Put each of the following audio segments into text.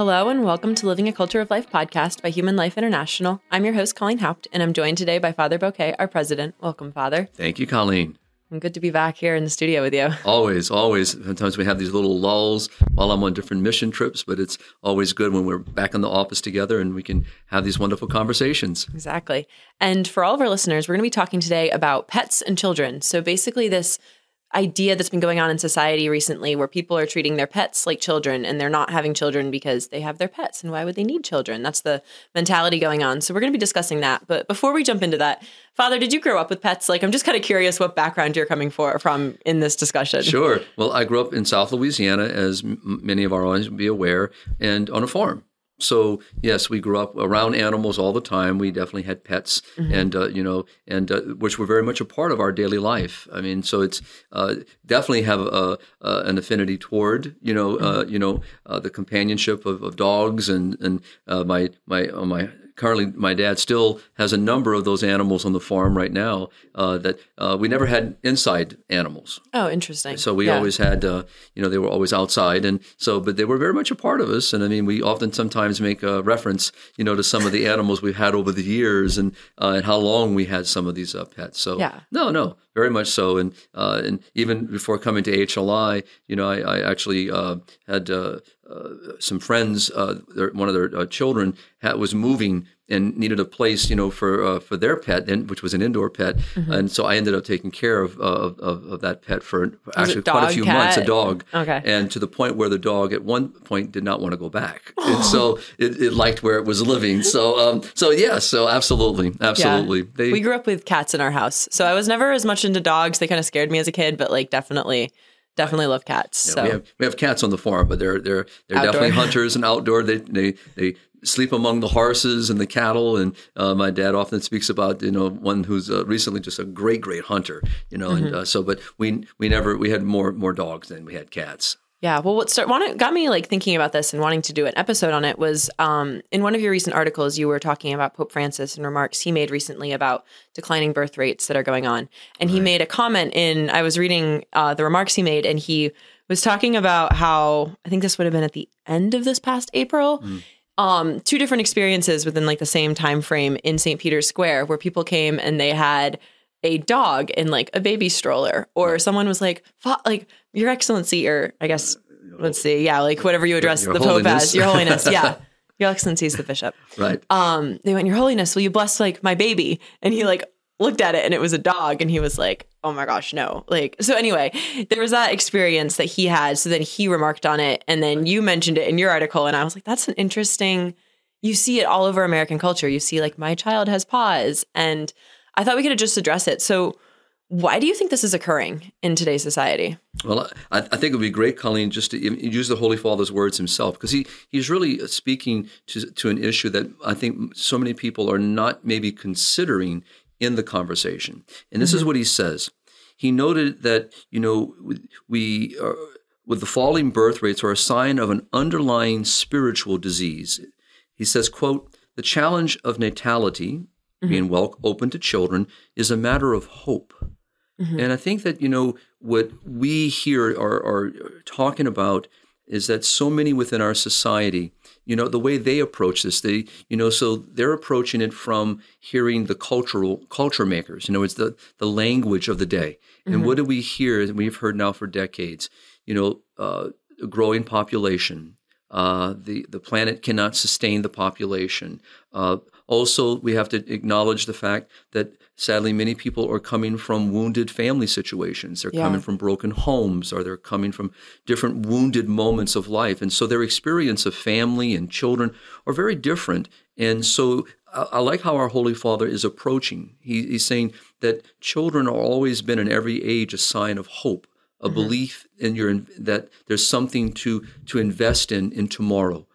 Hello and welcome to Living a Culture of Life podcast by Human Life International. I'm your host, Colleen Haupt, and I'm joined today by Father Boquet, our president. Welcome, Father. Thank you, Colleen. I'm good to be back here in the studio with you. Always, always. Sometimes we have these little lulls while I'm on different mission trips, but it's always good when we're back in the office together and we can have these wonderful conversations. Exactly. And for all of our listeners, we're going to be talking today about pets and children. So basically, this idea that's been going on in society recently where people are treating their pets like children and they're not having children because they have their pets and why would they need children? That's the mentality going on. So we're going to be discussing that. But before we jump into that father did you grow up with pets? Like i'm just kind of curious what background you're coming for from in this discussion. Sure. Well i grew up in south louisiana as m- many of our audience would be aware and on a farm so yes, we grew up around animals all the time. We definitely had pets, mm-hmm. and uh, you know, and uh, which were very much a part of our daily life. I mean, so it's uh, definitely have a, an affinity toward you know, uh, mm-hmm. you know, uh, the companionship of, of, dogs and and uh, my my my currently my dad still has a number of those animals on the farm right now uh, that uh, we never had inside animals. Oh, interesting. So we yeah. always had, uh, you know, they were always outside, and so but they were very much a part of us. And I mean, we often sometimes make a reference, you know, to some of the animals we've had over the years and uh, and how long we had some of these uh, pets. So yeah. no, no, very much so. And uh, and even before coming to HLI, you know, I, I actually had uh, some friends, uh, their, one of their uh, children had, was moving and needed a place, you know, for uh, for their pet, and, which was an indoor pet, mm-hmm. and so I ended up taking care of of, of that pet for actually dog, quite a few cat? months, a dog, okay, and to the point where the dog at one point did not want to go back, and so it, it, liked where it was living. So um, so yeah, so absolutely, absolutely. Yeah. They, we grew up with cats in our house, so I was never as much into dogs. They kind of scared me as a kid, but like definitely definitely love cats. Yeah, so we have we have cats on the farm, but they're they're they're outdoor. definitely hunters and outdoor. They they they sleep among the horses and the cattle. And uh, my dad often speaks about you know one who's uh, recently just a great great hunter. You know, mm-hmm. and uh, so but we we never we had more more dogs than we had cats. Yeah, well, what start, wanted, got me like thinking about this and wanting to do an episode on it was um, in one of your recent articles, you were talking about Pope Francis and remarks he made recently about declining birth rates that are going on, and right. he made a comment in. I was reading uh, the remarks he made, and he was talking about how I think this would have been at the end of this past April. Mm. Um, two different experiences within like the same time frame in St. Peter's Square, where people came and they had a dog in like a baby stroller, or someone was like, like your Excellency, or I guess, let's see, yeah, like whatever you address your, the Pope as, Your Holiness, yeah. Your Excellency is the bishop. Right. Um, they went, Your Holiness, will you bless like my baby? And he like looked at it and it was a dog and he was like, Oh my gosh, no. Like, so anyway, there was that experience that he had. So then he remarked on it and then you mentioned it in your article. And I was like, that's an interesting, you see it all over American culture. You see like my child has paws. And I thought we could just address it. So why do you think this is occurring in today's society? Well, I, I, think it would be great, Colleen, just to use the Holy Father's words himself, because he, he's really speaking to, to an issue that I think so many people are not maybe considering in the conversation. And this mm-hmm. is what he says. He noted that, you know, we are, with the falling birth rates are a sign of an underlying spiritual disease. He says, quote, the challenge of natality, mm-hmm. being well open to children, is a matter of hope Mm-hmm. And I think that, you know, what we here are, are talking about is that so many within our society, you know, the way they approach this, they, you know, so they're approaching it from hearing the cultural culture makers. You know, it's the the language of the day. And mm-hmm. what do we hear? We've heard now for decades. You know, uh, growing population. Uh, the the planet cannot sustain the population. Uh, also, we have to acknowledge the fact that sadly many people are coming from wounded family situations. They're yeah. coming from broken homes or they're coming from different wounded moments of life. And so their experience of family and children are very different. And so I, I like how our Holy Father is approaching. He, he's saying that children are always been in every age a sign of hope a mm-hmm. belief in your that there's something to to invest in in tomorrow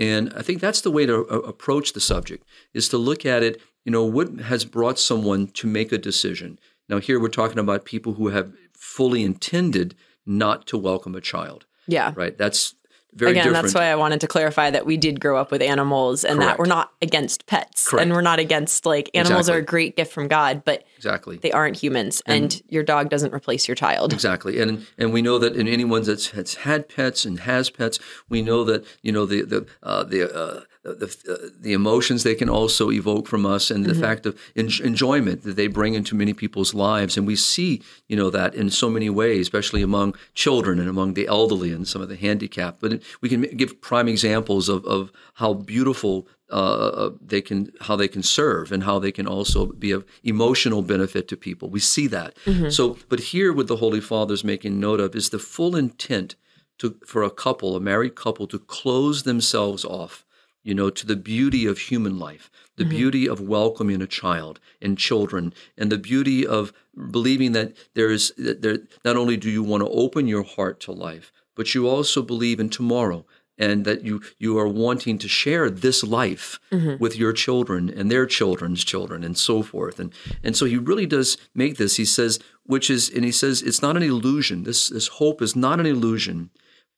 and I think that's the way to uh, approach the subject is to look at it, you know, what has brought someone to make a decision. Now here we're talking about people who have fully intended not to welcome a child. Yeah. Right? That's very Again, different. that's why I wanted to clarify that we did grow up with animals and Correct. that we're not against pets Correct. and we're not against like animals Exactly. are a great gift from God, but exactly. they aren't humans and, your dog doesn't replace your child. Exactly, and and we know that in anyone that's, that's had pets and has pets, we know that you know the the uh, the. Uh, the uh, the emotions they can also evoke from us, and the fact of en- enjoyment that they bring into many people's lives, and we see you know that in so many ways, especially among children and among the elderly and some of the handicapped. But we can give prime examples of, of how beautiful uh, they can how they can serve and how they can also be of emotional benefit to people. We see that. So, but here, what the Holy Father is making note of is the full intent to for a couple, a married couple, to close themselves off. You know, to the beauty of human life, the mm-hmm. beauty of welcoming a child and children, and the beauty of believing that there is that there. Not only do you want to open your heart to life, but you also believe in tomorrow and that you you are wanting to share this life mm-hmm. with your children and their children's children and so forth. And and so he really does make this. He says which is and he says it's not an illusion. This this hope is not an illusion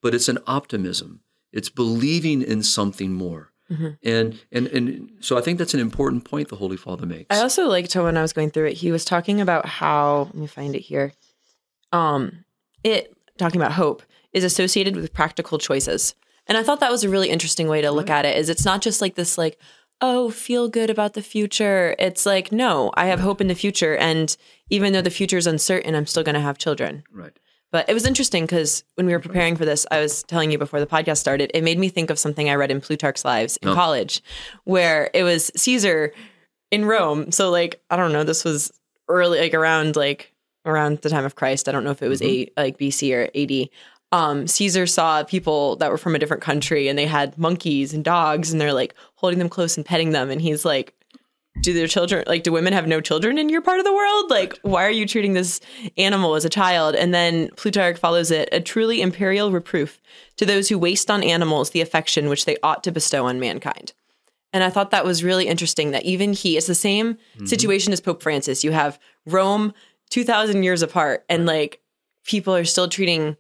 but it's an optimism. It's believing in something more and and and so i think that's an important point the holy father makes I also liked how when I was going through it, he was talking about how let me find it here. Um, it talking about hope is associated with practical choices, and I thought that was a really interesting way to look at it. Is it's not just like this like oh feel good about the future. It's like no, I have hope in the future, and even though the future is uncertain, I'm still going to have children. right But it was interesting because when we were preparing for this, I was telling you before the podcast started, it made me think of something I read in Plutarch's Lives in college, where it was Caesar in Rome. So like I don't know, this was early, like around like around the time of Christ. I don't know if it was a like BC or AD. Um, Caesar saw people that were from a different country and they had monkeys and dogs and they're like holding them close and petting them, and he's like, do their children like do women have no children in your part of the world? Like why are you treating this animal as a child? And then plutarch follows it a truly imperial reproof to those who waste on animals the affection which they ought to bestow on mankind. And i thought that was really interesting that even he it's the same mm-hmm. situation as pope francis. You have rome 2000 years apart and like people are still treating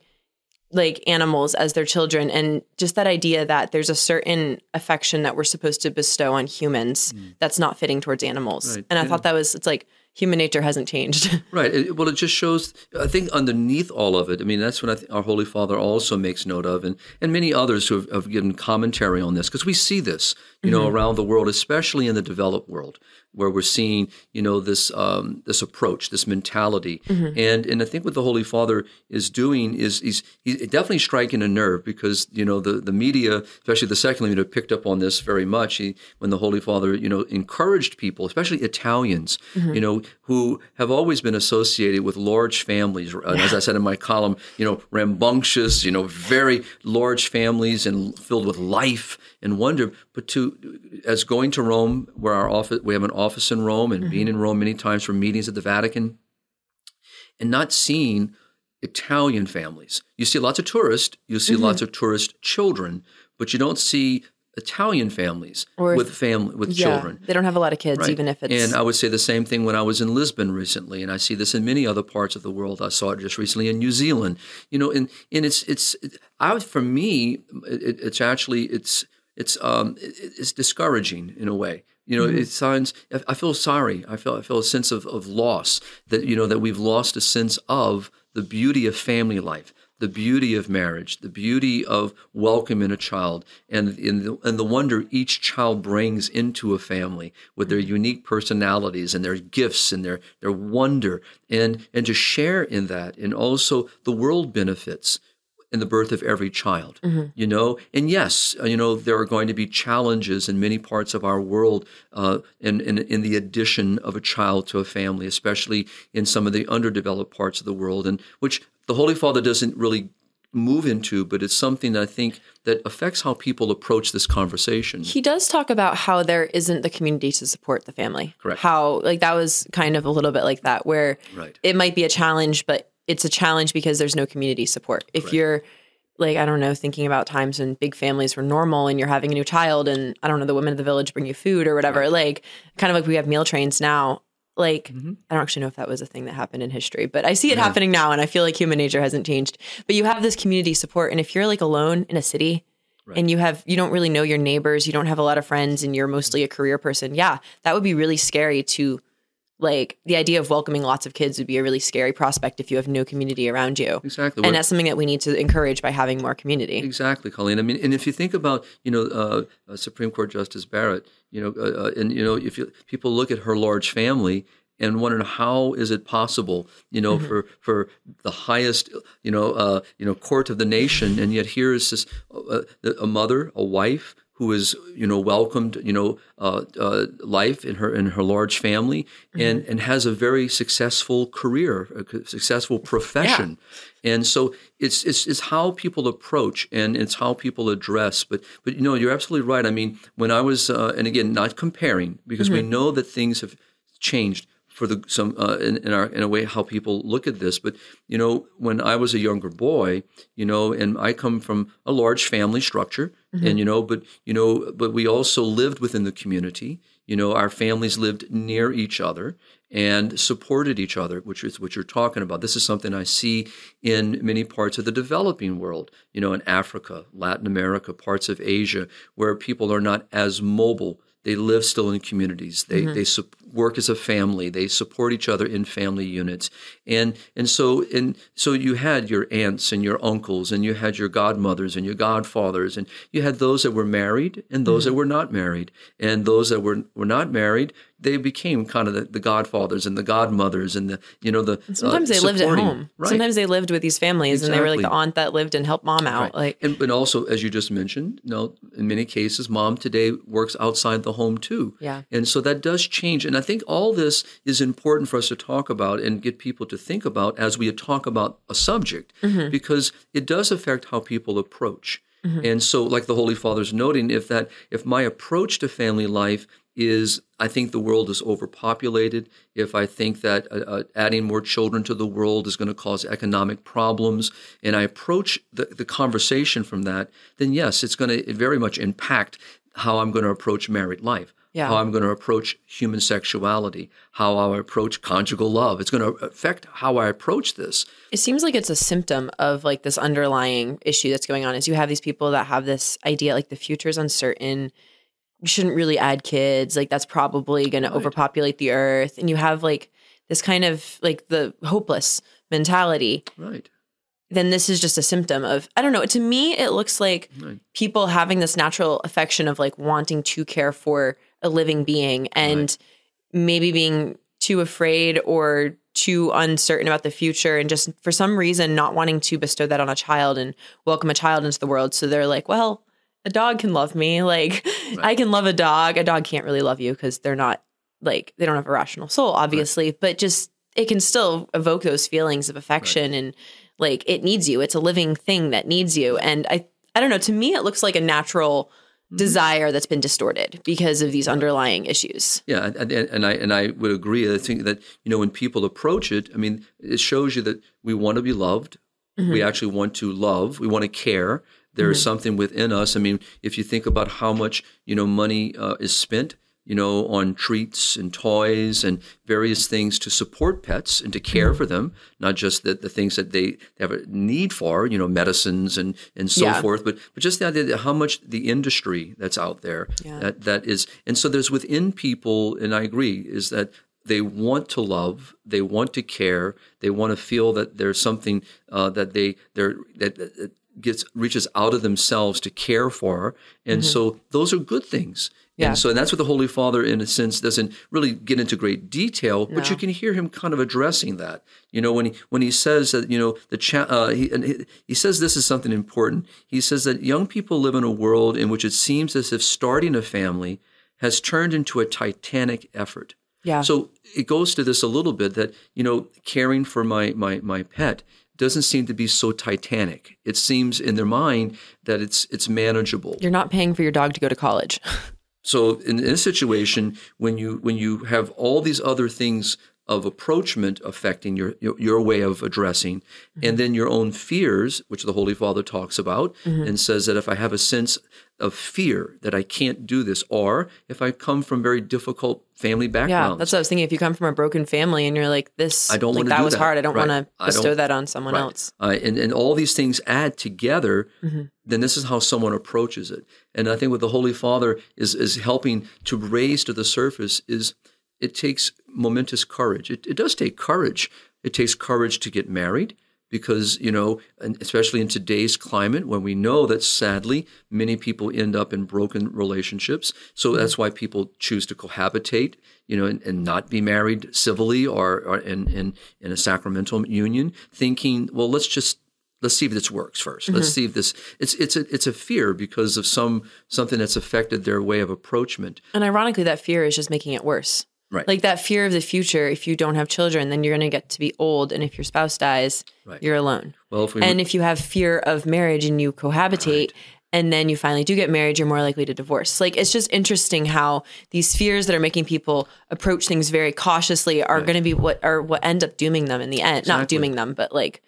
like animals as their children and just that idea that there's a certain affection that we're supposed to bestow on humans mm. that's not fitting towards animals Right. and i thought that was it's like human nature hasn't changed Right. It, well, it just shows. I think underneath all of it, I mean, that's what I think our Holy Father also makes note of, and and many others who have, have given commentary on this, because we see this, you know, mm-hmm. around the world, especially in the developed world, where we're seeing, you know, this um, this approach, this mentality, and and I think what the Holy Father is doing is he's he's definitely striking a nerve because you know the the media, especially the secular media, picked up on this very much. He, when the Holy Father, you know, encouraged people, especially Italians, you know, who have always been associated with large families. Uh, As I said in my column, you know, rambunctious, you know, very large families and filled with life and wonder. But to as going to Rome, where our office, we have an office in Rome, and being in Rome many times for meetings at the Vatican, and not seeing Italian families. You see lots of tourists, you see Mm-hmm. lots of tourist children, but you don't see Italian families Or- with family with yeah children. they don't have a lot of kids Right. even if it's And I would say the same thing when I was in Lisbon recently, and I see this in many other parts of the world. I saw it just recently in New Zealand. You know, and and it's it's it, I for me, it, it's actually it's it's um it, it's discouraging in a way. You know, it sounds. I- I feel sorry. I feel I feel a sense of of loss that you know that we've lost a sense of the beauty of family life the beauty of marriage, the beauty of welcoming a child, and in the, and the wonder each child brings into a family with their unique personalities and their gifts and their their wonder, and and to share in that, and also the world benefits in the birth of every child you know and yes uh, you know there are going to be challenges in many parts of our world uh, in, in, in the addition of a child to a family especially in some of the underdeveloped parts of the world and which the holy father doesn't really move into but it's something that i think that affects how people approach this conversation he does talk about how there isn't the community to support the family Correct. how like that was kind of a little bit like that where Right. it might be a challenge but it's a challenge because there's no community support if you're like i don't know thinking about times when big families were normal and you're having a new child and i don't know the women of the village bring you food or whatever like kind of like we have meal trains now like Mm-hmm. i don't actually know if that was a thing that happened in history but i see it happening now and i feel like human nature hasn't changed but you have this community support and if you're like alone in a city right. and you have you don't really know your neighbors, you don't have a lot of friends, and you're mostly a career person. Yeah, that would be really scary to like the idea of welcoming lots of kids would be a really scary prospect if you have no community around you. Exactly. And that's something that we need to encourage by having more community. Exactly, Colleen. I mean, and if you think about, you know, uh, uh, Supreme Court Justice Barrett, you know, uh, uh and, you know, if you, people look at her large family and wonder how is it possible, you know, mm-hmm. for, for the highest, you know, uh, you know, court of the nation. And yet here is this, uh, a mother, a wife, who is you know welcomed you know uh, uh, life in her in her large family mm-hmm. and and has a very successful career a successful profession yeah. and so it's, it's it's how people approach and it's how people address but but you know you're absolutely right i mean when i was uh, and again not comparing because mm-hmm. we know that things have changed for the some uh, in, in, our in a way how people look at this. But you know, when I was a younger boy, you know, and I come from a large family structure, mm-hmm. and you know, but you know, but we also lived within the community. You know, our families lived near each other and supported each other, which is what you're talking about. This is something I see in many parts of the developing world, you know, in Africa, Latin America, parts of Asia, where people are not as mobile they live still in communities. They mm-hmm. they su- work as a family. They support each other in family units. And and so and so you had your aunts and your uncles and you had your godmothers and your godfathers and you had those that were married and those mm-hmm. that were not married. And those that were were not married, they became kind of the, the godfathers and the godmothers and the you know the and sometimes uh, they lived at home. Right. Sometimes they lived with these families exactly. and they were like the aunt that lived and helped mom out. Right. Like and but also as you just mentioned, you know, in many cases, mom today works outside the home too. Yeah. And so that does change. And I think all this is important for us to talk about and get people to think about as we talk about a subject mm-hmm. because it does affect how people approach. Mm-hmm. And so, like the Holy Father's noting, if that if my approach to family life is I think the world is overpopulated. If I think that uh, uh, adding more children to the world is going to cause economic problems, and I approach the, the conversation from that, then yes, it's going to very much impact how I'm going to approach married life, yeah. how I'm going to approach human sexuality, how I approach conjugal love. It's going to affect how I approach this. It seems like it's a symptom of like this underlying issue that's going on. Is you have these people that have this idea like the future is uncertain you shouldn't really add kids. Like that's probably going right. to overpopulate the earth. And you have like this kind of like the hopeless mentality. Right. Then this is just a symptom of, I don't know. To me, it looks like right. people having this natural affection of like wanting to care for a living being and right. maybe being too afraid or too uncertain about the future and just for some reason not wanting to bestow that on a child and welcome a child into the world. So they're like, well, a dog can love me. Like right. I can love a dog. A dog can't really love you because they're not like they don't have a rational soul, obviously, right. but just it can still evoke those feelings of affection right. and like it needs you. It's a living thing that needs you. And I I don't know, to me it looks like a natural. Desire that's been distorted because of these underlying issues. Yeah, and, and, I and I would agree. I think that you know when people approach it, I mean, it shows you that we want to be loved. Mm-hmm. We actually want to love. We want to care. There mm-hmm. is something within us. I mean, if you think about how much you know money uh, is spent, you know, on treats and toys and various things to support pets and to care mm-hmm. for them, not just the, the things that they have a need for, you know, medicines and and so yeah. forth, but but just the idea that how much the industry that's out there yeah. that that is, and so there's within people, and I agree, is that they want to love, they want to care, they want to feel that there's something uh, that they they're that, that gets reaches out of themselves to care for her. And mm-hmm. so those are good things. Yeah. And so and that's what the Holy Father in a sense doesn't really get into great detail, no. but you can hear him kind of addressing that. You know, when he when he says that, you know, the cha- uh, he, and he, he says this is something important. He says that young people live in a world in which it seems as if starting a family has turned into a titanic effort. Yeah. So it goes to this a little bit that, you know, caring for my my my pet doesn't seem to be so titanic. It seems in their mind that it's it's manageable. You're not paying for your dog to go to college. so in, in, a situation when you when you have all these other things of approachment affecting your, your, your way of addressing, mm-hmm. and then your own fears, which the Holy Father talks about, mm-hmm. and says that if I have a sense of fear that I can't do this, or if I come from very difficult family backgrounds. Yeah, that's what I was thinking. If you come from a broken family and you're like, this, I don't like, that was that. hard. I don't right. want to bestow that on someone right. else. Uh, and, and all these things add together, mm-hmm. then this is how someone approaches it. And I think what the Holy Father is, is helping to raise to the surface is it takes momentous courage. It, it does take courage. It takes courage to get married because you know especially in today's climate when we know that sadly many people end up in broken relationships so mm-hmm. that's why people choose to cohabitate you know and, and not be married civilly or, or in, in, in a sacramental union thinking well let's just let's see if this works 1st mm-hmm. Let's see if this it's it's a it's a fear because of some something that's affected their way of approachment. And ironically that fear is just making it worse. Right. Like that fear of the future, if you don't have children, then you're going to get to be old. And if your spouse dies, right. you're alone. Well, if we and if you have fear of marriage and you cohabitate, right. and then you finally do get married, you're more likely to divorce. Like it's just interesting how these fears that are making people approach things very cautiously are right. going to be what are what end up dooming them in the end. Exactly. Not dooming them, but like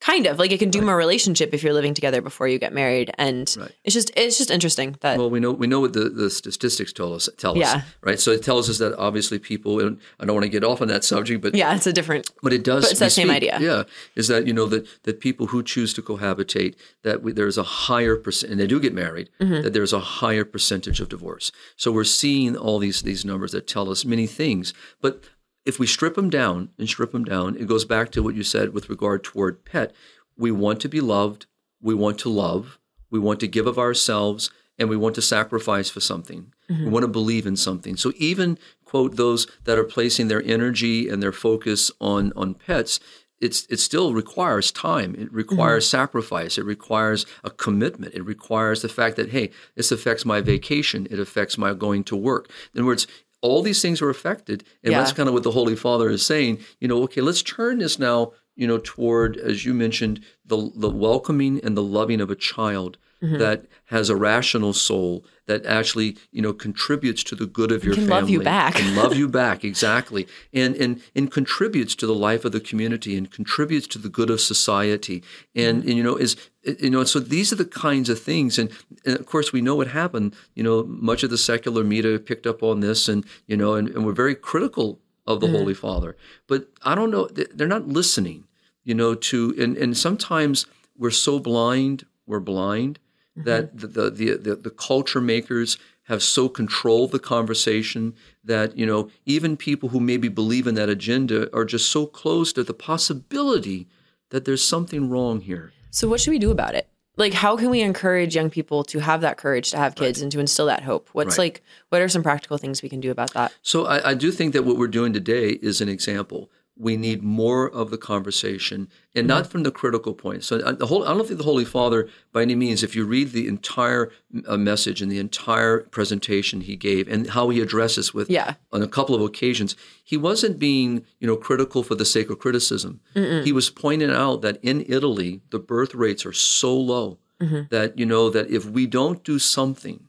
kind of like it can doom right. a relationship if you're living together before you get married and right. it's just it's just interesting that well we know we know what the, the statistics tell us tell yeah. us right so it tells us that obviously people and i don't want to get off on that subject but yeah it's a different but it does but it's that same idea yeah is that you know that that people who choose to cohabitate that we, there's a higher percent and they do get married mm-hmm. that there's a higher percentage of divorce so we're seeing all these these numbers that tell us many things but if we strip them down and strip them down, it goes back to what you said with regard toward pet. We want to be loved, we want to love, we want to give of ourselves, and we want to sacrifice for something. Mm-hmm. We want to believe in something. So even quote those that are placing their energy and their focus on on pets, it's it still requires time. It requires mm-hmm. sacrifice. It requires a commitment. It requires the fact that hey, this affects my vacation. It affects my going to work. In other words, all these things are affected. And yeah. that's kind of what the Holy Father is saying. You know, okay, let's turn this now, you know, toward, as you mentioned, the, the welcoming and the loving of a child mm-hmm. that has a rational soul that actually you know contributes to the good of your can family love you back. And love you back exactly. And and and contributes to the life of the community and contributes to the good of society. And, mm-hmm. and you know is you know so these are the kinds of things. And, and, of course we know what happened. You know much of the secular media picked up on this and you know and, and we're very critical of the mm-hmm. holy father. But i don't know they're not listening you know to and and sometimes we're so blind we're blind mm-hmm. that the, the, the, the, culture makers have so controlled the conversation that, you know, even people who maybe believe in that agenda are just so close to the possibility that there's something wrong here. So what should we do about it? Like how can we encourage young people to have that courage to have kids right. and to instill that hope? What's right. like what are some practical things we can do about that? So I, I do think that what we're doing today is an example we need more of the conversation and not from the critical point. So uh, the whole, I don't think the Holy Father, by any means, if you read the entire uh, message and the entire presentation he gave and how he addresses with yeah. on a couple of occasions, he wasn't being you know critical for the sake of criticism. Mm-mm. He was pointing out that in Italy the birth rates are so low mm-hmm. that you know that if we don't do something,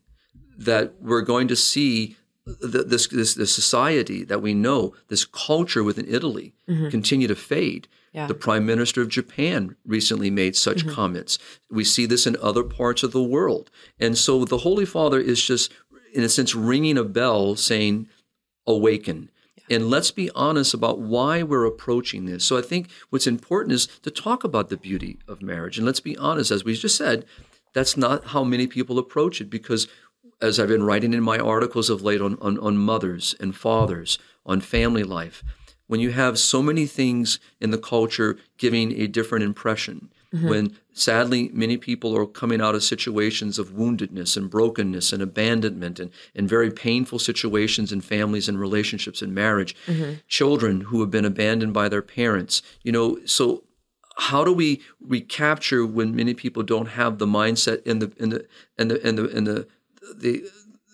that we're going to see the, this, this, this society that we know, this culture within Italy, mm-hmm. continue to fade. Yeah. The prime minister of Japan recently made such mm-hmm. comments. We see this in other parts of the world. And so the Holy Father is just, in a sense, ringing a bell saying, awaken. Yeah. And let's be honest about why we're approaching this. So I think what's important is to talk about the beauty of marriage. And let's be honest, as we just said, that's not how many people approach it because as I've been writing in my articles of late on, on, on mothers and fathers, on family life, when you have so many things in the culture giving a different impression, mm-hmm. when sadly many people are coming out of situations of woundedness and brokenness and abandonment and, and very painful situations in families and relationships and marriage, mm-hmm. children who have been abandoned by their parents, you know, so how do we recapture when many people don't have the mindset in the in the the in the in the the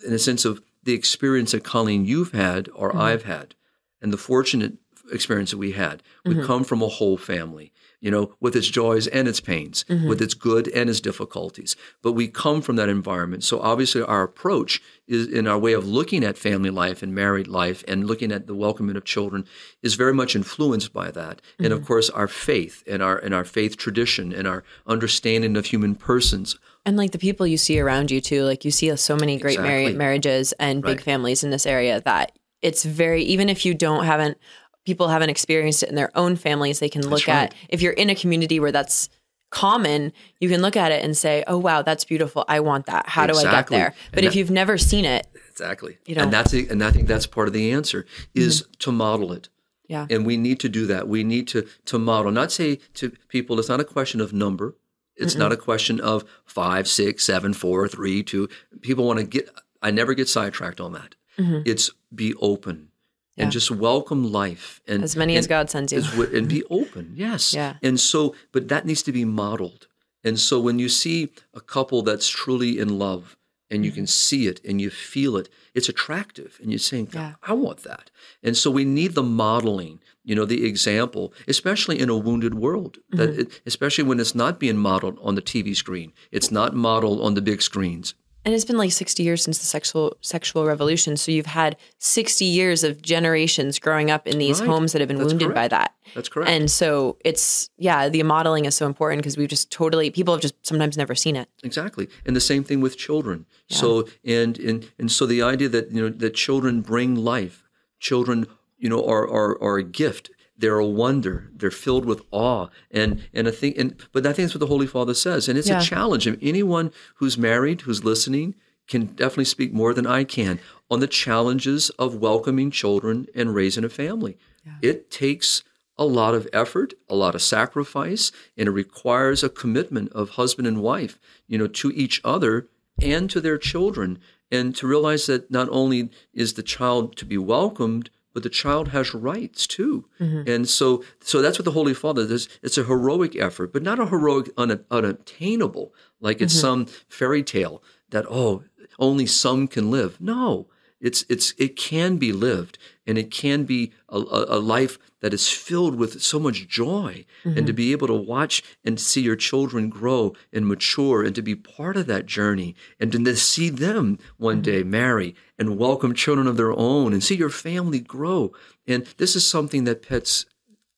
in a sense of the experience that Colleen you've had or mm-hmm. I've had, and the fortunate experience that we had. We mm-hmm. come from a whole family, you know, with its joys and its pains, mm-hmm. with its good and its difficulties. But we come from that environment. So obviously, our approach is in our way of looking at family life and married life and looking at the welcoming of children is very much influenced by that. And of mm-hmm. course, our faith and our and our faith tradition and our understanding of human persons And like the people you see around you too, like you see so many great Exactly. married marriages and big families in this area that it's very even if you don't haven't people haven't experienced it in their own families, they can look right. at if you're in a community where that's common, you can look at it and say, "Oh wow, that's beautiful. I want that. How do I get there?" But And if that- you've never seen it, Exactly. You know? and that's it, and I think that's part of the answer is mm-hmm. to model it. yeah. And we need to do that. We need to to model, not say to people, it's not a question of number. It's not a question of five, six, seven, four, three, two. People want to get I never get sidetracked on that. It's be open Yeah. and just welcome life and as many as God sends you. wi- and be open. Yes. Yeah. And so, but that needs to be modeled. And so, when you see a couple that's truly in love, and you Mm-hmm. can see it and you feel it, it's attractive, and you're saying, Yeah. "I want that." And so, we need the modeling. You know, the example, especially in a wounded world. That Mm-hmm. it, especially when it's not being modeled on the TV screen, it's not modeled on the big screens. And it's been like 60 years since the sexual sexual revolution. So you've had 60 years of generations growing up in these Right. homes that have been That's wounded by that. That's correct. And so it's yeah, the modeling is so important because we've just totally people have just sometimes never seen it. Exactly, and the same thing with children. So and and and so the idea that you know that children bring life, children you know are are are a gift. They're a wonder. They're filled with awe, and and I think and but I think that's what the Holy Father says, and it's Yeah. a challenge. And anyone who's married, who's listening, can definitely speak more than I can on the challenges of welcoming children and raising a family. It takes a lot of effort, a lot of sacrifice, and it requires a commitment of husband and wife, you know, to each other and to their children, and to realize that not only is the child to be welcomed, but the child has rights too. Mm-hmm. And so, so that's what the Holy Father does. It's a heroic effort, but not a heroic un, unattainable, like it's mm-hmm. some fairy tale that oh, only some can live. No, it's it's it can be lived, and it can be a, a, a life that is filled with so much joy, and to mm-hmm. be able to watch and see your children grow and mature, and to be part of that journey, and to see them one mm-hmm. day marry and welcome children of their own, and see your family grow. And this is something that pets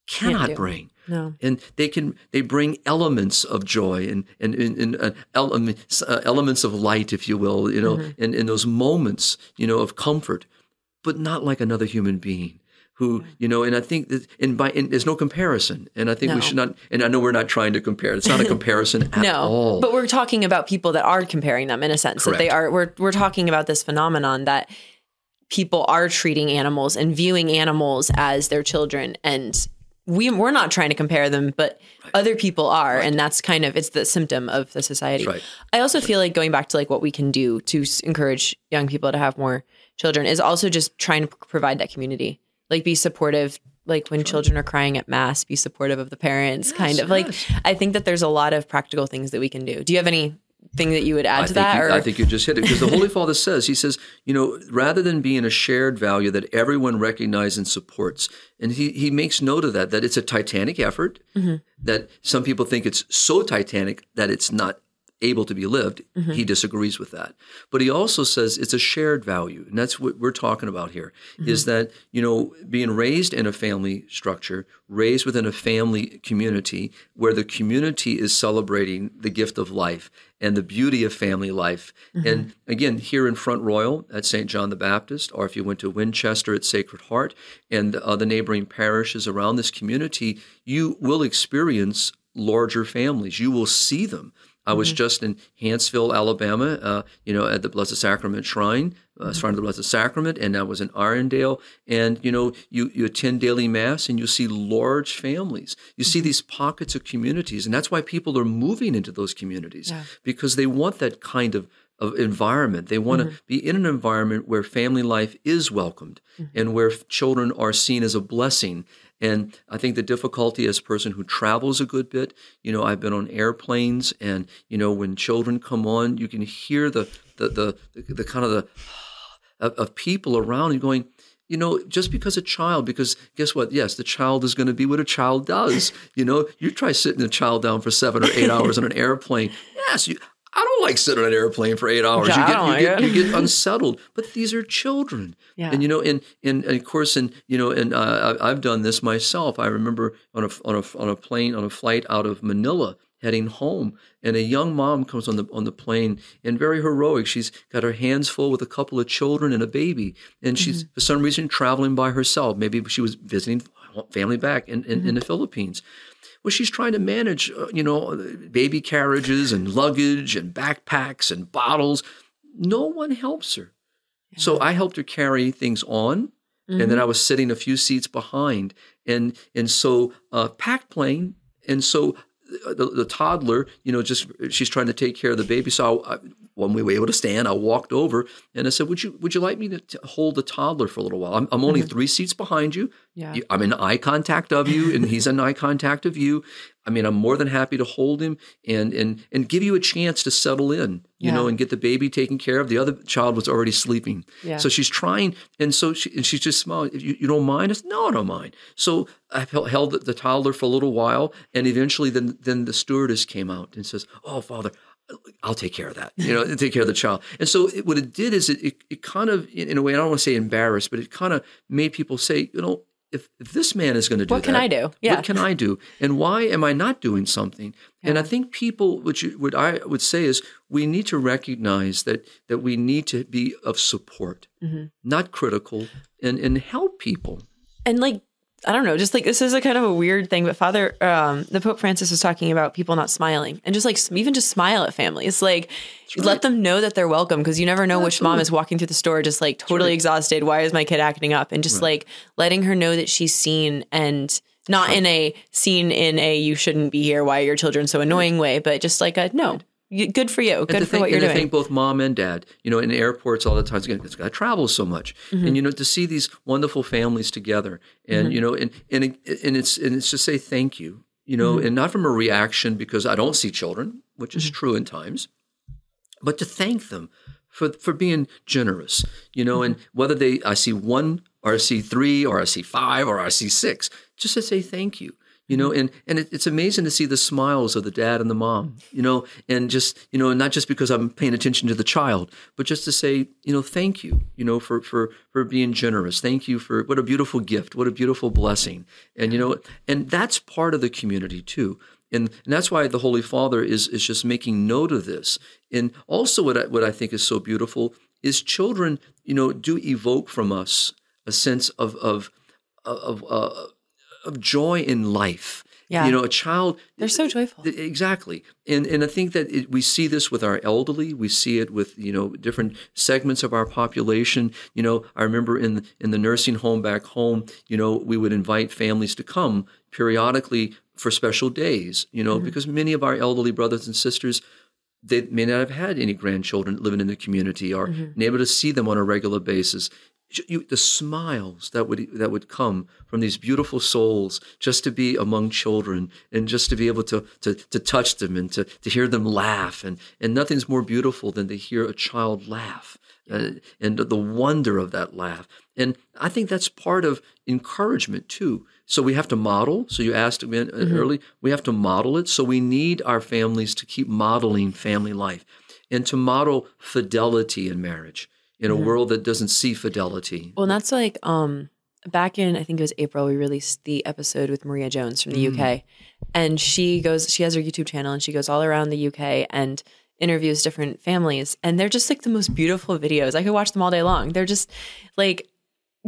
cannot bring No. and they can they bring elements of joy and and, and, and uh, elements, uh, elements of light if you will you know in, in those moments you know of comfort but not like another human being who you know and i think that and by and there's no comparison and i think we should not and i know we're not trying to compare it's not a comparison at No, all but we're talking about people that are comparing them in a sense that they are. We're we're talking about this phenomenon that people are treating animals and viewing animals as their children, and we we're not trying to compare them, but other people are, and that's kind of it's the symptom of the society. Right. I also feel like going back to like what we can do to encourage young people to have more children is also just trying to provide that community, like be supportive. Like when children are crying at mass, be supportive of the parents. kind of like. I think that there's a lot of practical things that we can do. Do you have anything that you would add I to that? you, or I think you just hit it because the Holy Father says, he says, you know, rather than being a shared value that everyone recognizes and supports, and he, he makes note of that, that it's a titanic effort, Mm-hmm. that some people think it's so titanic that it's not able to be lived. Mm-hmm. He disagrees with that. But he also says it's a shared value. And that's what we're talking about here. Is Mm-hmm. that, you know, being raised in a family structure, raised within a family community where the community is celebrating the gift of life and the beauty of family life. Mm-hmm. And again, here in Front Royal at St. John the Baptist, or if you went to Winchester at Sacred Heart and uh, the neighboring parishes around this community, you will experience larger families. You will see them. I was mm-hmm. just in Hanceville, Alabama, uh, you know, at the Blessed Sacrament Shrine, uh, mm-hmm. Shrine of the Blessed Sacrament, and I was in Irondale. And you know, you you attend daily mass, and you see large families. You see mm-hmm. these pockets of communities, and that's why people are moving into those communities because they want that kind of of environment. They want to be in an environment where family life is welcomed and where children are seen as a blessing. And I think the difficulty as a person who travels a good bit, you know, I've been on airplanes and, you know, when children come on, you can hear the, the, the, the, the kind of the, of, of people around you going, you know, just because a child, because guess what? Yes, the child is going to be what a child does. You know, you try sitting a child down for seven or eight hours on an airplane. Yes, you, I don't like sitting on an airplane for eight hours. Yeah, you get, you, get you get unsettled. But these are children, Yeah. and you know, and, and and of course, and you know, and uh, I- I've done this myself. I remember on a on a on a plane on a flight out of Manila heading home, and a young mom comes on the on the plane and very heroic. She's got her hands full with a couple of children and a baby, and she's Mm-hmm. for some reason traveling by herself. Maybe she was visiting family back in, in, in Mm-hmm. the Philippines. Well, she's trying to manage, uh, you know, baby carriages and luggage and backpacks and bottles. No one helps her. So I helped her carry things on, and Mm-hmm. then I was sitting a few seats behind, and and so uh, packed plane, and so uh, the, the toddler, you know, just she's trying to take care of the baby. So I, when we were able to stand, I walked over and I said, "Would you would you like me to t- hold the toddler for a little while? I'm, I'm only three seats behind you. Mm-hmm. Yeah. You- I'm in eye contact of you, and he's in eye contact of you. I mean, I'm more than happy to hold him and and and give you a chance to settle in, you know, and get the baby taken care of. The other child was already sleeping, Yeah. so she's trying, and so she and she's just smiling. You, you don't mind? Said, no, I don't mind. So I held, the toddler for a little while, and eventually, then then the stewardess came out and says, "Oh, father." I'll take care of that, you know, take care of the child. And so it, what it did is it, it, it kind of, in in a way, I don't want to say embarrassed, but it kind of made people say, you know, if, if this man is going to do What can I do? Yeah. what can I do? And why am I not doing something? And I think people, which you- what I would say is, we need to recognize that that we need to be of support, Mm-hmm. not critical, and and help people. and like I don't know, just like this is a kind of a weird thing, but Father, um, the Pope Francis was talking about people not smiling and just like even just smile at families, like let them know that they're welcome because you never know which mom is walking through the store just like totally exhausted. Why is my kid acting up? And just like letting her know that she's seen and not in a seen in a you shouldn't be here. Why are your children so annoying way, but just like a no, good for you, good for think, what you're and doing. think both mom and dad, you know, in airports all the time. It's got to travel so much, Mm-hmm. and you know, to see these wonderful families together, and you know, and and it- and it's and it's to say thank you, you know, Mm-hmm. and not from a reaction because I don't see children, which is true in times, but to thank them for for being generous, you know, and whether they I see one or I see three or I see five or I see six, just to say thank you. You know, and and it, it's amazing to see the smiles of the dad and the mom. You know, and just you know, not just because I'm paying attention to the child, but just to say, you know, thank you. You know, for for for being generous. Thank you for what a beautiful gift. What a beautiful blessing. And you know, and that's part of the community too. And, and that's why the Holy Father is is just making note of this. And also, what I, what I think is so beautiful is children, you know, do evoke from us a sense of of of uh, of joy in life. Yeah. You know, a child They're so joyful. Exactly, and and I think that it, we see this with our elderly. We see it with you know different segments of our population. You know, I remember in in the nursing home back home. You know, we would invite families to come periodically for special days. You know, mm-hmm. because many of our elderly brothers and sisters they may not have had any grandchildren living in the community or mm-hmm. been able to see them on a regular basis. You, the smiles that would that would come from these beautiful souls just to be among children and just to be able to to, to touch them and to, to hear them laugh and and nothing's more beautiful than to hear a child laugh uh, and the wonder of that laugh and I think that's part of encouragement too. So we have to model. So you asked me early, we have to model it. So we need our families to keep modeling family life and to model fidelity in marriage in a world that doesn't see fidelity. Well, and that's like um back in I think it was April we released the episode with Maria Jones from the UK. And she goes she has her YouTube channel and she goes all around the UK and interviews different families and they're just like the most beautiful videos. I could watch them all day long. They're just like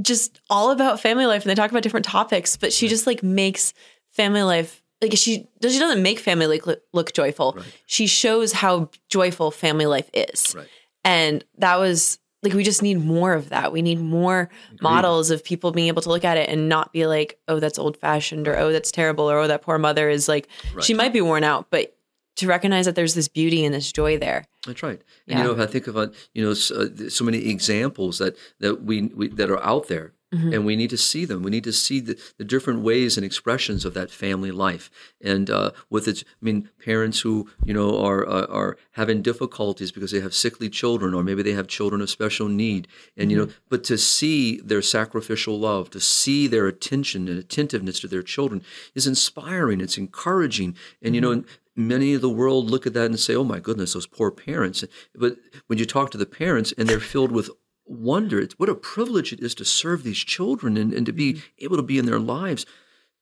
just all about family life and they talk about different topics, but she just like makes family life like she does she doesn't make family life look, look joyful. She shows how joyful family life is. Right. And that was like we just need more of that. We need more models of people being able to look at it and not be like, "Oh, that's old-fashioned," or "Oh, that's terrible," or "Oh, that poor mother is like she might be worn out," but to recognize that there's this beauty and this joy there. That's right. And Yeah. you know, if I think about you know so, uh, so many examples that that we, we that are out there, Mm-hmm. And we need to see them. We need to see the, the different ways and expressions of that family life. And uh, with its, I mean, parents who you know are, are, are having difficulties because they have sickly children, or maybe they have children of special need. And mm-hmm. you know, but to see their sacrificial love, to see their attention and attentiveness to their children is inspiring. It's encouraging. And you know, mm-hmm. many of the world look at that and say, "Oh my goodness, those poor parents." But when you talk to the parents, and they're filled with wonder it's what a privilege it is to serve these children and, and to be mm-hmm. able to be in their lives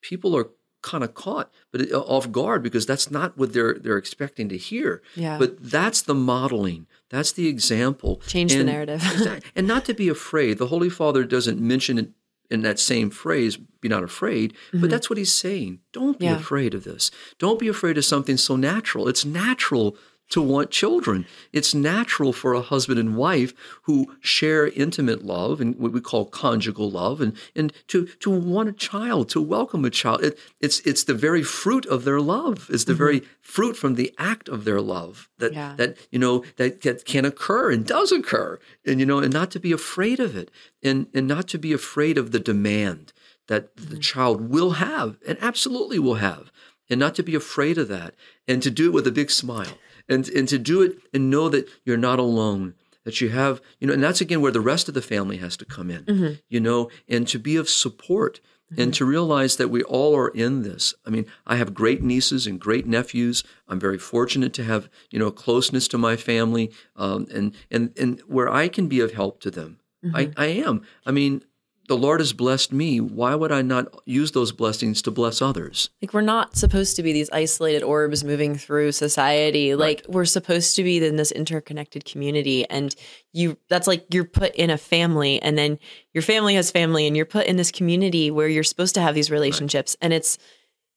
people are kind of caught but uh, off guard because that's not what they're they're expecting to hear yeah. but that's the modeling that's the example change and, the narrative and not to be afraid the holy father doesn't mention it in that same phrase, be not afraid, mm-hmm. but that's what he's saying. Don't be yeah. afraid of this. Don't be afraid of something so natural. It's natural to want children. It's natural for a husband and wife who share intimate love and what we call conjugal love and, and to, to want a child, to welcome a child. It, it's, it's the very fruit of their love. It's the mm-hmm. very fruit from the act of their love that, yeah. that, you know, that, that can occur and does occur. And, you know, and not to be afraid of it and, and not to be afraid of the demand that mm-hmm. the child will have and absolutely will have and not to be afraid of that and to do it with a big smile and and to do it and know that you're not alone that you have you know and that's again where the rest of the family has to come in mm-hmm. you know and to be of support mm-hmm. and to realize that we all are in this i mean i have great nieces and great nephews i'm very fortunate to have you know closeness to my family um, and and and where i can be of help to them mm-hmm. I, I am i mean the Lord has blessed me. Why would I not use those blessings to bless others? Like we're not supposed to be these isolated orbs moving through society. Right. Like we're supposed to be in this interconnected community and you that's like you're put in a family and then your family has family and you're put in this community where you're supposed to have these relationships right. and it's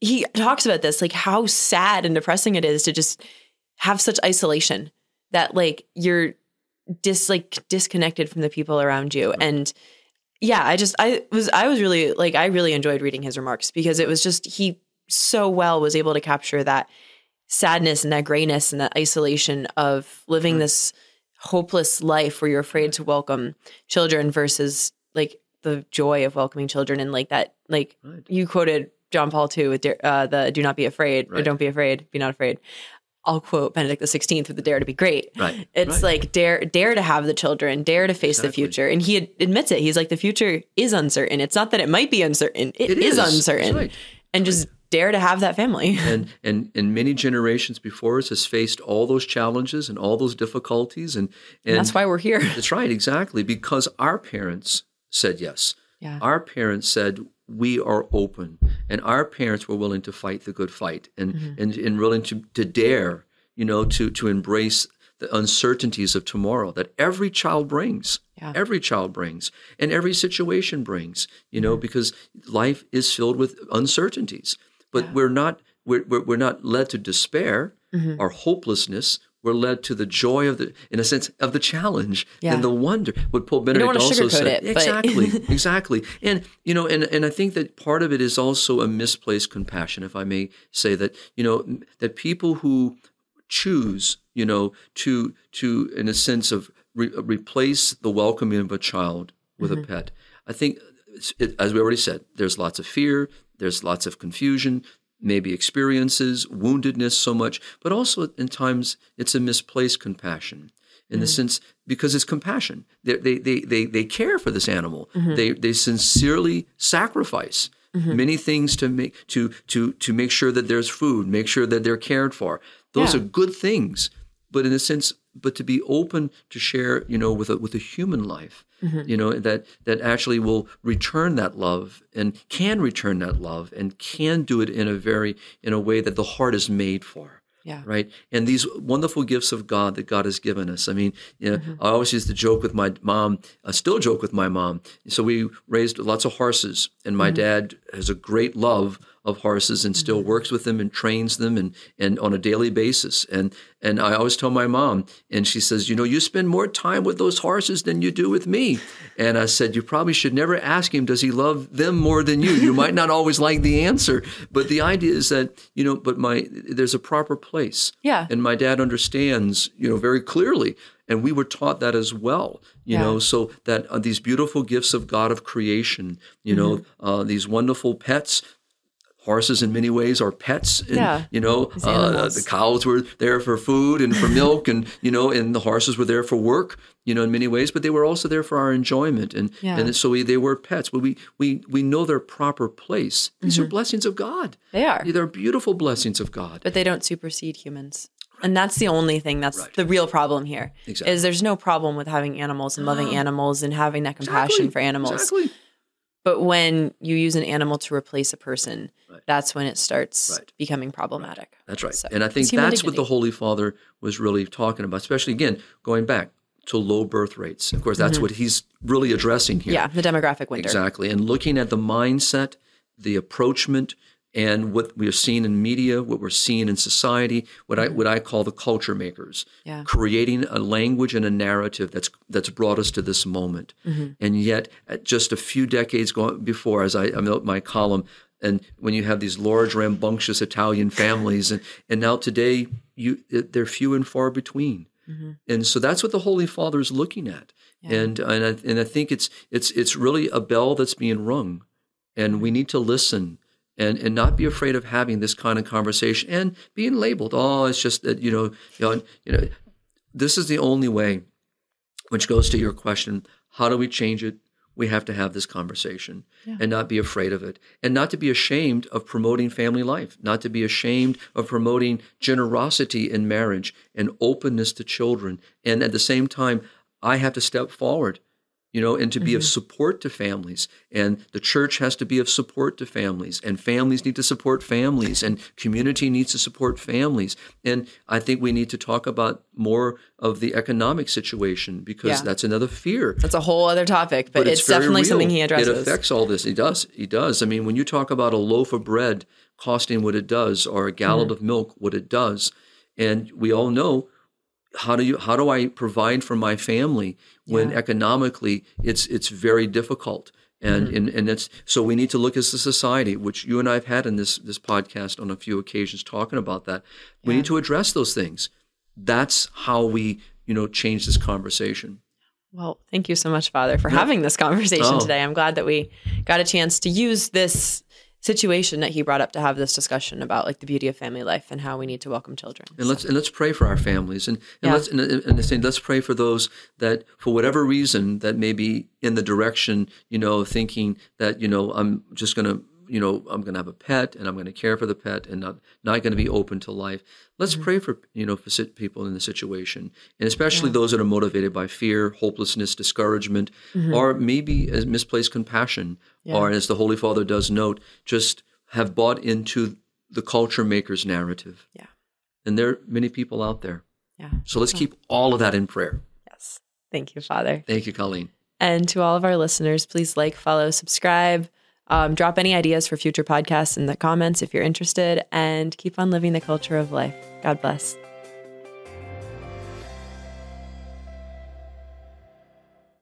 he talks about this like how sad and depressing it is to just have such isolation that like you're dis like disconnected from the people around you right. and yeah, I just I was I was really like I really enjoyed reading his remarks because it was just he so well was able to capture that sadness and that grayness and that isolation of living mm-hmm. this hopeless life where you're afraid to welcome children versus like the joy of welcoming children and like that like right. you quoted John Paul II with uh, the "Do not be afraid" right. or "Don't be afraid, be not afraid." I'll quote Benedict the Sixteenth with the dare to be great. Right. It's right. like dare dare to have the children, dare to face exactly. the future. And he admits it. He's like the future is uncertain. It's not that it might be uncertain. it, it is. is. uncertain. Right. And just dare to have that family. And and and many generations before us has faced all those challenges and all those difficulties and, and, and that's why we're here. That's right, exactly. Because our parents said yes. Yeah. Our parents said we are open and our parents were willing to fight the good fight and mm-hmm. and, and willing to, to dare you know to to embrace the uncertainties of tomorrow that every child brings yeah. every child brings and every situation brings you know mm-hmm. because life is filled with uncertainties but yeah. we're not we're, we're, we're, not led to despair mm-hmm. or hopelessness we're led to the joy of the, in a sense, of the challenge yeah. and the wonder. What Pope Benedict also said, it, exactly, exactly, and you know, and and I think that part of it is also a misplaced compassion, if I may say that, you know, that people who choose, you know, to to in a sense of re- replace the welcoming of a child with mm-hmm. a pet. I think, it, as we already said, there's lots of fear, there's lots of confusion, maybe experiences, woundedness so much, but also in times it's a misplaced compassion in mm-hmm. the sense because it's compassion. They, they, they, they, they care for this animal. Mm-hmm. They, they sincerely sacrifice mm-hmm. many things to make, to, to, to make sure that there's food, make sure that they're cared for. Those yeah. are good things. But in a sense, but to be open to share, you know, with a, with a human life mm-hmm. you know that that actually will return that love and can return that love and can do it in a very in a way that the heart is made for yeah. Right. And these wonderful gifts of God that God has given us. I mean, you know, mm-hmm. I always used to joke with my mom, I still joke with my mom. So we raised lots of horses, and my mm-hmm. dad has a great love of horses and still mm-hmm. works with them and trains them and, and on a daily basis. And and I always tell my mom, and she says, you know, you spend more time with those horses than you do with me. And I said, you probably should never ask him, does he love them more than you? You might not always like the answer, but the idea is that you know, but my there's a proper place. Yeah. And my dad understands, you know, very clearly and we were taught that as well. You Yeah. know, so that uh, these beautiful gifts of God of creation, you know, Mm-hmm. uh, these wonderful pets. Horses, in many ways, are pets. And, Yeah. You know, uh, the cows were there for food and for milk, and you know, and the horses were there for work. You know, in many ways, but they were also there for our enjoyment, and Yeah. and so we, they were pets. But we we we know their proper place. These Mm-hmm. are blessings of God. They are. They're beautiful blessings of God. but they don't supersede humans. And that's the only thing that's the real problem here. Exactly. Is there's no problem with having animals and loving animals and having that compassion Exactly. for animals. Exactly. But when you use an animal to replace a person, that's when it starts Right. becoming problematic. That's right. So, and I think that's what the. Holy Father was really talking about, especially again, going back to low birth rates. Of course, that's what he's really addressing here. Mm-hmm. Yeah, the demographic winter. Exactly. And looking at the mindset, the approachment, and what we are seeing in media, what we're seeing in society, what I what I call the culture makers, Mm-hmm. Yeah. creating a language and a narrative that's that's brought us to this moment. Mm-hmm. And yet, at just a few decades go- before, as I, I wrote my column, and when you have these large, rambunctious Italian families, and and now today you they're few and far between. And so that's what the Holy Father is looking at. And and I, and I think it's it's it's really a bell that's being rung, and we need to listen and and not be afraid of having this kind of conversation and being labeled. Oh, it's just that you know you know you know this is the only way. Which goes to your question: How do we change it? We have to have this conversation and not be afraid of it, and not to be ashamed of promoting family life, not to be ashamed of promoting generosity in marriage and openness to children. And at the same time, I have to step forward, you know, and to be of support to families. And the church has to be of support to families, and families need to support families, and community needs to support families. And I think we need to talk about more of the economic situation because Yeah. that's another fear That's a whole other topic, but, it's, very definitely real. something he addresses. It affects all this. He does. He does. I mean, when you talk about a loaf of bread costing what it does, or a gallon Mm-hmm. of milk what it does, and we all know how do you how do I provide for my family when economically it's it's very difficult. And, Mm-hmm. and and it's so we need to look as a society, which you and I have had in this this podcast on a few occasions talking about that. We need to address those things. That's how we you know change this conversation. Well, thank you so much, Father, for having this conversation Oh. today. I'm glad that we got a chance to use this situation that he brought up to have this discussion about like the beauty of family life and how we need to welcome children. And let's and let's pray for our families, and, and Yeah. let's and, and saying let's pray for those that for whatever reason that may be in the direction you know thinking that you know I'm just gonna you know I'm gonna have a pet and I'm gonna care for the pet and not not gonna be open to life. Let's Mm-hmm. pray for you know for people in the situation, and especially those that are motivated by fear, hopelessness, discouragement, or maybe misplaced compassion, Mm-hmm. Yeah. or as the Holy Father does note, just have bought into the culture maker's narrative. Yeah. And there are many people out there. Yeah. So let's keep all of that in prayer. Yes. Thank you, Father. Thank you, Colleen. And to all of our listeners, please like, follow, subscribe. Um, drop any ideas for future podcasts in the comments if you're interested, and keep on living the culture of life. God bless.